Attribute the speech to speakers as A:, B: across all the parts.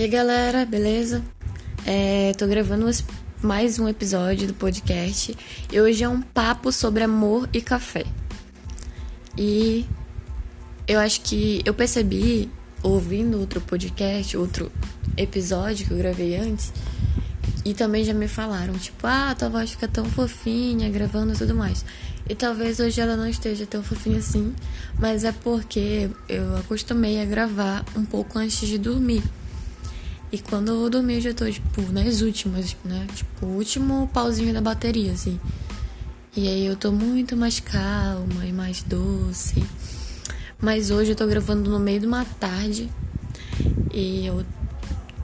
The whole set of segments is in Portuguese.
A: E aí galera, beleza? É, tô gravando mais um episódio do podcast e hoje é um papo sobre amor e café. E eu acho que eu percebi, ouvindo outro podcast, outro episódio que eu gravei antes, e também já me falaram, tipo, ah, tua voz fica tão fofinha gravando e tudo mais. E talvez hoje ela não esteja tão fofinha assim, mas é porque eu acostumei a gravar um pouco antes de dormir. E quando eu vou dormir, eu já tô, tipo, nas últimas, né? Tipo, o último pauzinho da bateria, assim. E aí eu tô muito mais calma e mais doce. Mas hoje eu tô gravando no meio de uma tarde. E eu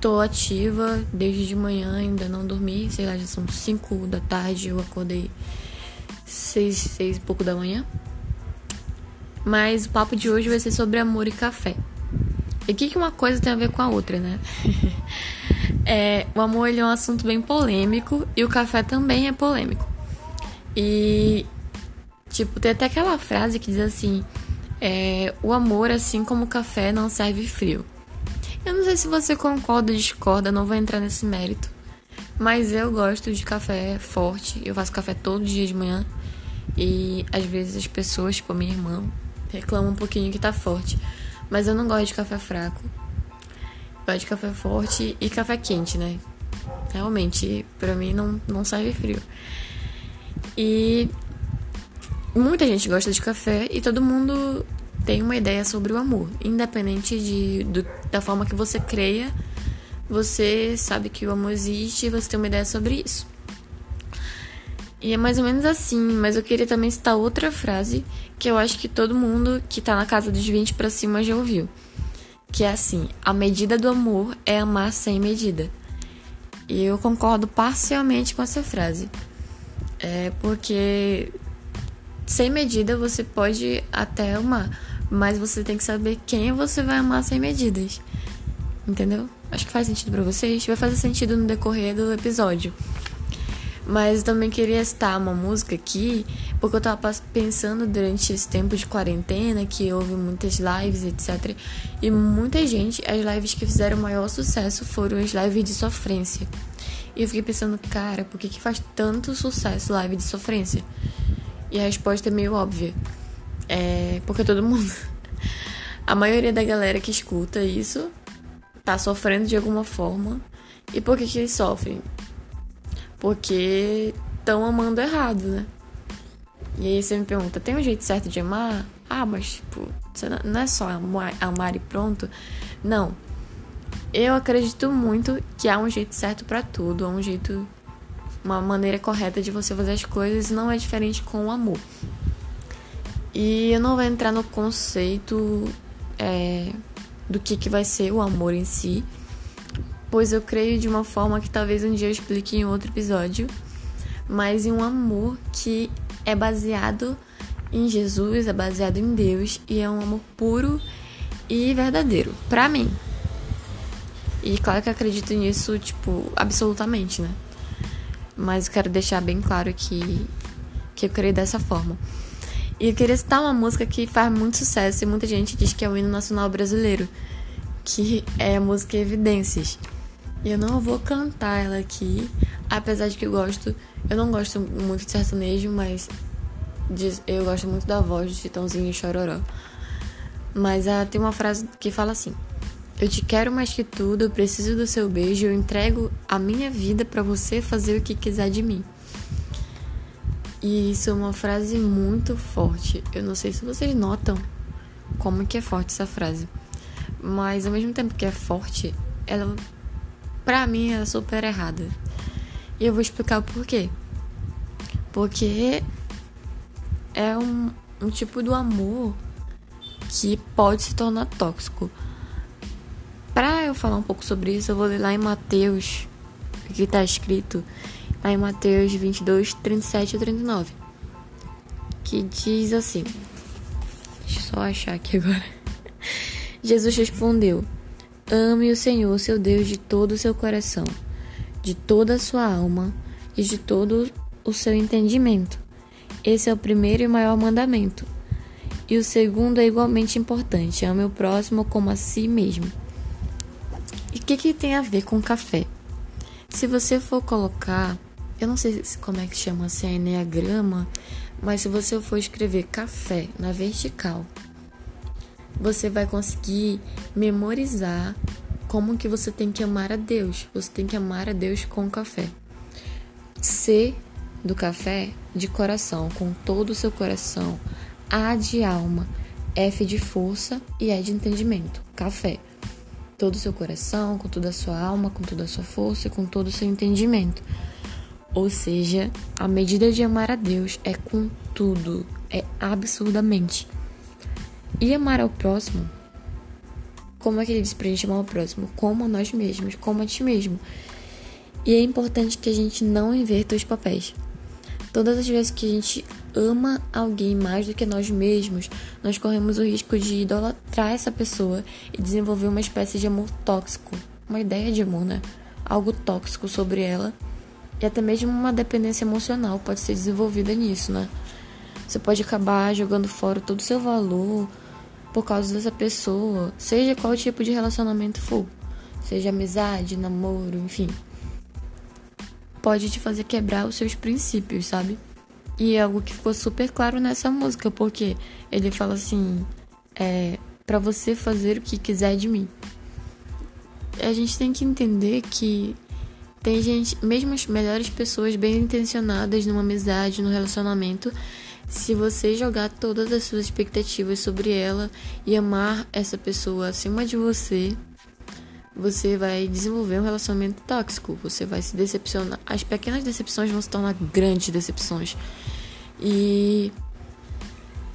A: tô ativa desde de manhã, ainda não dormi. Sei lá, já são 5 da tarde, eu acordei 6, 6 e pouco da manhã. Mas o papo de hoje vai ser sobre amor e café. E o que, que uma coisa tem a ver com a outra, né? é, o amor ele é um assunto bem polêmico e o café também é polêmico. E, tipo, tem até aquela frase que diz assim: é, o amor, assim como o café, não serve frio. Eu não sei se você concorda ou discorda, não vou entrar nesse mérito. Mas eu gosto de café forte. Eu faço café todo dia de manhã. E às vezes as pessoas, tipo a minha irmã, reclamam um pouquinho que tá forte. Mas eu não gosto de café fraco. Gosto de café forte e café quente, né? Realmente, pra mim não, não serve frio. E muita gente gosta de café e todo mundo tem uma ideia sobre o amor. Independente de, do, da forma que você creia, você sabe que o amor existe e você tem uma ideia sobre isso. E é mais ou menos assim, mas eu queria também citar outra frase que eu acho que todo mundo que tá na casa dos 20 para cima já ouviu. Que é assim: a medida do amor é amar sem medida. E eu concordo parcialmente com essa frase. É porque sem medida você pode até amar, mas você tem que saber quem você vai amar sem medidas. Entendeu? Acho que faz sentido para vocês. Vai fazer sentido no decorrer do episódio. Mas também queria citar uma música aqui, porque eu tava pensando durante esse tempo de quarentena que houve muitas lives, etc. E muita gente, as lives que fizeram maior sucesso foram as lives de sofrência. E eu fiquei pensando, cara, por que, que faz tanto sucesso live de sofrência? E a resposta é meio óbvia. É porque todo mundo. A maioria da galera que escuta isso tá sofrendo de alguma forma. E por que, que eles sofrem? Porque estão amando errado, né? E aí você me pergunta, tem um jeito certo de amar? Ah, mas tipo, não é só amar, e pronto. Não. Eu acredito muito que há um jeito certo para tudo, há um jeito, uma maneira correta de você fazer as coisas, não é diferente com o amor. E eu não vou entrar no conceito é, do que, que vai ser o amor em si, pois eu creio de uma forma que talvez um dia eu explique em outro episódio, mas em um amor que é baseado em Jesus, é baseado em Deus e é um amor puro e verdadeiro, para mim. E claro que acredito nisso, tipo, absolutamente, né? Mas eu quero deixar bem claro que, que eu creio dessa forma. E eu queria citar uma música que faz muito sucesso e muita gente diz que é o hino nacional brasileiro, que é a música Evidências. E eu não vou cantar ela aqui, apesar de que eu gosto. Eu não gosto muito de sertanejo, mas eu gosto muito da voz de Chitãozinho e Chororó. Mas ela tem uma frase que fala assim: Eu te quero mais que tudo, eu preciso do seu beijo, eu entrego a minha vida para você fazer o que quiser de mim. E isso é uma frase muito forte. Eu não sei se vocês notam como que é forte essa frase. Mas ao mesmo tempo que é forte, ela pra mim é super errada. E eu vou explicar o porquê. Porque é um, um tipo do amor que pode se tornar tóxico. Pra eu falar um pouco sobre isso, eu vou ler lá em Mateus, que tá escrito lá em Mateus 22, 37 e 39. Que diz assim: Deixa eu só achar aqui agora. Jesus respondeu. Ame o Senhor, seu Deus, de todo o seu coração, de toda a sua alma e de todo o seu entendimento. Esse é o primeiro e maior mandamento. E o segundo é igualmente importante: ame o próximo como a si mesmo. E o que, que, tem a ver com café? Se você for colocar, eu não sei como é que chama, se é enneagrama, mas se você for escrever café na vertical, você vai conseguir memorizar como que você tem que amar a Deus. Você tem que amar a Deus com café. C do café de coração, com todo o seu coração. A de alma, F de força e E de entendimento. Café. Todo o seu coração, com toda a sua alma, com toda a sua força e com todo o seu entendimento. Ou seja, a medida de amar a Deus é com tudo, é absurdamente. E amar ao próximo, como é que ele diz pra gente amar ao próximo? Como a nós mesmos, como a ti mesmo. E é importante que a gente não inverta os papéis. Todas as vezes que a gente ama alguém mais do que nós mesmos, nós corremos o risco de idolatrar essa pessoa e desenvolver uma espécie de amor tóxico, uma ideia de amor, né? Algo tóxico sobre ela e até mesmo uma dependência emocional pode ser desenvolvida nisso, né? Você pode acabar jogando fora todo o seu valor por causa dessa pessoa, seja qual tipo de relacionamento for, seja amizade, namoro, enfim. Pode te fazer quebrar os seus princípios, sabe? E é algo que ficou super claro nessa música, porque ele fala assim: é para você fazer o que quiser de mim. A gente tem que entender que tem gente, mesmo as melhores pessoas bem intencionadas numa amizade, no relacionamento, se você jogar todas as suas expectativas sobre ela e amar essa pessoa acima de você, você vai desenvolver um relacionamento tóxico. Você vai se decepcionar. As pequenas decepções vão se tornar grandes decepções. E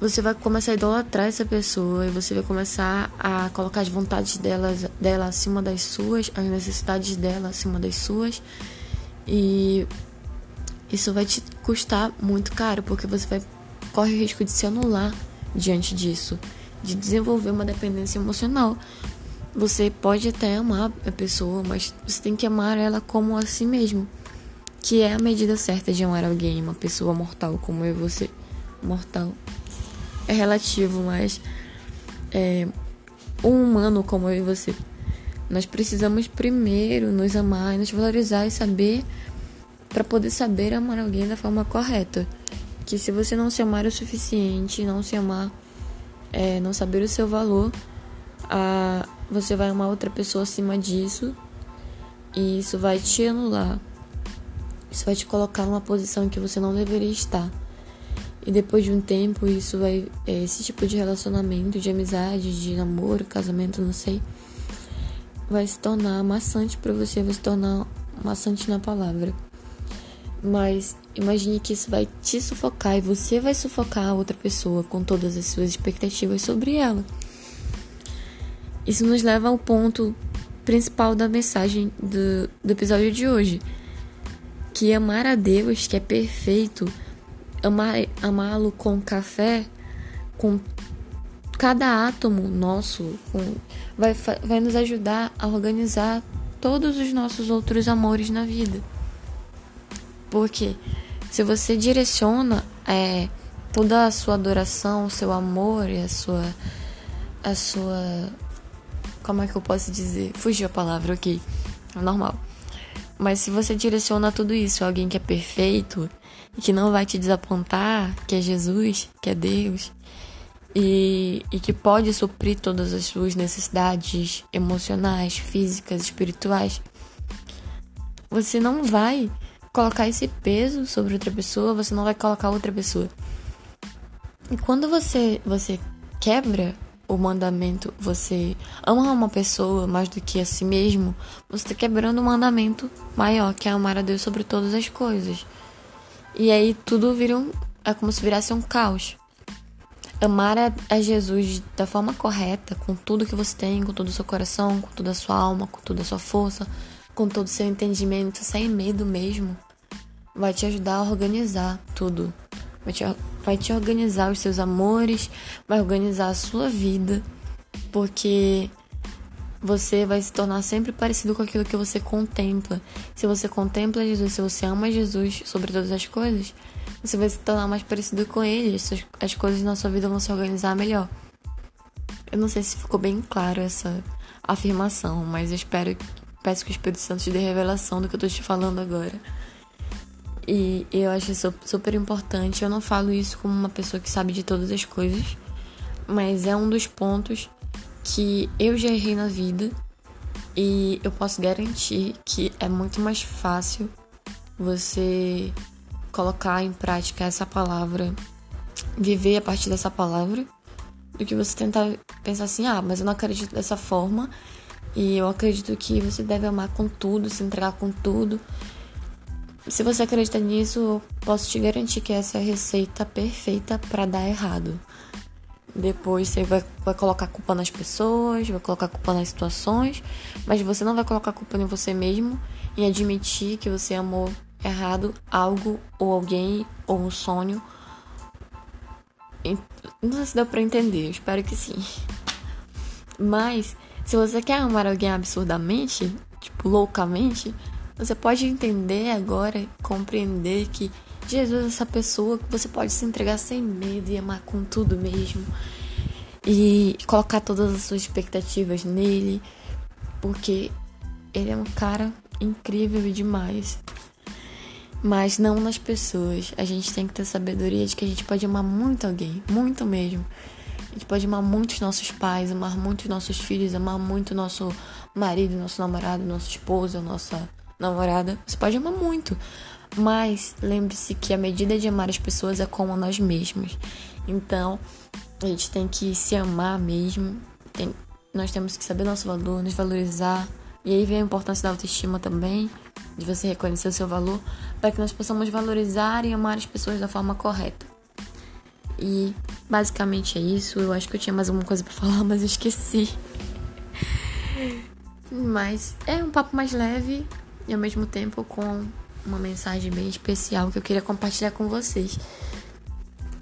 A: você vai começar a idolatrar essa pessoa e você vai começar a colocar as vontades dela, dela acima das suas, as necessidades dela acima das suas. E isso vai te custar muito caro, porque você vai corre o risco de se anular diante disso, de desenvolver uma dependência emocional. Você pode até amar a pessoa, mas você tem que amar ela como a si mesmo, que é a medida certa de amar alguém, uma pessoa mortal como eu e você. Mortal é relativo, mas é um humano como eu e você. Nós precisamos primeiro nos amar, nos valorizar e saber para poder saber amar alguém da forma correta que se você não se amar o suficiente, não se amar, é, não saber o seu valor, a, você vai amar outra pessoa acima disso e isso vai te anular. Isso vai te colocar numa posição que você não deveria estar. E depois de um tempo, isso vai. É, esse tipo de relacionamento, de amizade, de namoro, casamento, não sei, vai se tornar maçante para você, vai se tornar maçante na palavra. Mas imagine que isso vai te sufocar e você vai sufocar a outra pessoa com todas as suas expectativas sobre ela. Isso nos leva ao ponto principal da mensagem do, do episódio de hoje. Que amar a Deus, que é perfeito, amar, amá-lo com café, com cada átomo nosso, com, vai, vai nos ajudar a organizar todos os nossos outros amores na vida. Porque se você direciona é, toda a sua adoração, o seu amor e a sua. a sua. Como é que eu posso dizer? Fugiu a palavra, ok. É normal. Mas se você direciona tudo isso a alguém que é perfeito e que não vai te desapontar, que é Jesus, que é Deus, e, e que pode suprir todas as suas necessidades emocionais, físicas, espirituais, você não vai colocar esse peso sobre outra pessoa, você não vai colocar outra pessoa. E quando você você quebra o mandamento, você ama uma pessoa mais do que a si mesmo, você está quebrando o mandamento maior, que é amar a Deus sobre todas as coisas. E aí tudo vira um, é como se virasse um caos. Amar a, a Jesus da forma correta, com tudo que você tem, com todo o seu coração, com toda a sua alma, com toda a sua força, com todo o seu entendimento, sem medo mesmo, vai te ajudar a organizar tudo. Vai te, vai te organizar os seus amores, vai organizar a sua vida, porque você vai se tornar sempre parecido com aquilo que você contempla. Se você contempla Jesus, se você ama Jesus sobre todas as coisas, você vai se tornar mais parecido com ele. As coisas na sua vida vão se organizar melhor. Eu não sei se ficou bem claro essa afirmação, mas eu espero peço que o Espírito Santo te dê revelação do que eu tô te falando agora. E eu acho super importante. Eu não falo isso como uma pessoa que sabe de todas as coisas, mas é um dos pontos que eu já errei na vida e eu posso garantir que é muito mais fácil você colocar em prática essa palavra, viver a partir dessa palavra, do que você tentar pensar assim: ah, mas eu não acredito dessa forma e eu acredito que você deve amar com tudo, se entregar com tudo. Se você acredita nisso, eu posso te garantir que essa é a receita perfeita para dar errado. Depois você vai, vai colocar culpa nas pessoas, vai colocar culpa nas situações, mas você não vai colocar culpa em você mesmo e admitir que você amou errado algo ou alguém ou um sonho. Não sei se deu pra entender, espero que sim. Mas, se você quer amar alguém absurdamente, tipo, loucamente, você pode entender agora, compreender que Jesus é essa pessoa que você pode se entregar sem medo e amar com tudo mesmo. E colocar todas as suas expectativas nele, porque ele é um cara incrível e demais. Mas não nas pessoas. A gente tem que ter sabedoria de que a gente pode amar muito alguém, muito mesmo. A gente pode amar muito os nossos pais, amar muito os nossos filhos, amar muito nosso marido, nosso namorado, nossa esposa, nossa namorada. Você pode amar muito. Mas lembre-se que a medida de amar as pessoas é como nós mesmos. Então, a gente tem que se amar mesmo. Tem, nós temos que saber nosso valor, nos valorizar. E aí vem a importância da autoestima também, de você reconhecer o seu valor, para que nós possamos valorizar e amar as pessoas da forma correta. E basicamente é isso. Eu acho que eu tinha mais alguma coisa para falar, mas eu esqueci. Mas é um papo mais leve e ao mesmo tempo com uma mensagem bem especial que eu queria compartilhar com vocês.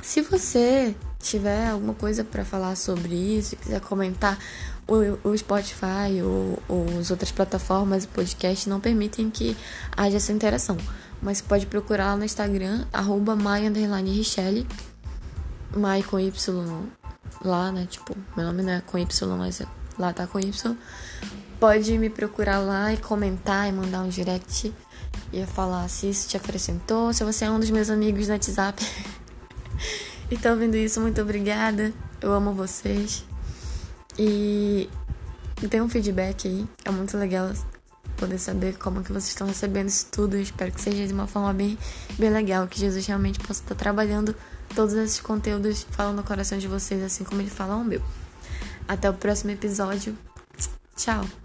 A: Se você tiver alguma coisa para falar sobre isso, quiser comentar, o, o Spotify ou, ou as outras plataformas de podcast não permitem que haja essa interação. Mas pode procurar lá no Instagram, arroba Mai Mai com Y lá, né? Tipo, meu nome não é com Y, mas lá tá com Y. Pode me procurar lá e comentar e mandar um direct ia falar se isso te acrescentou, se você é um dos meus amigos no WhatsApp e tá ouvindo isso, muito obrigada. Eu amo vocês. E tem um feedback aí, é muito legal poder saber como que vocês estão recebendo isso tudo. Eu espero que seja de uma forma bem, bem legal, que Jesus realmente possa estar trabalhando todos esses conteúdos falando no coração de vocês, assim como ele fala o meu. Até o próximo episódio. Tchau!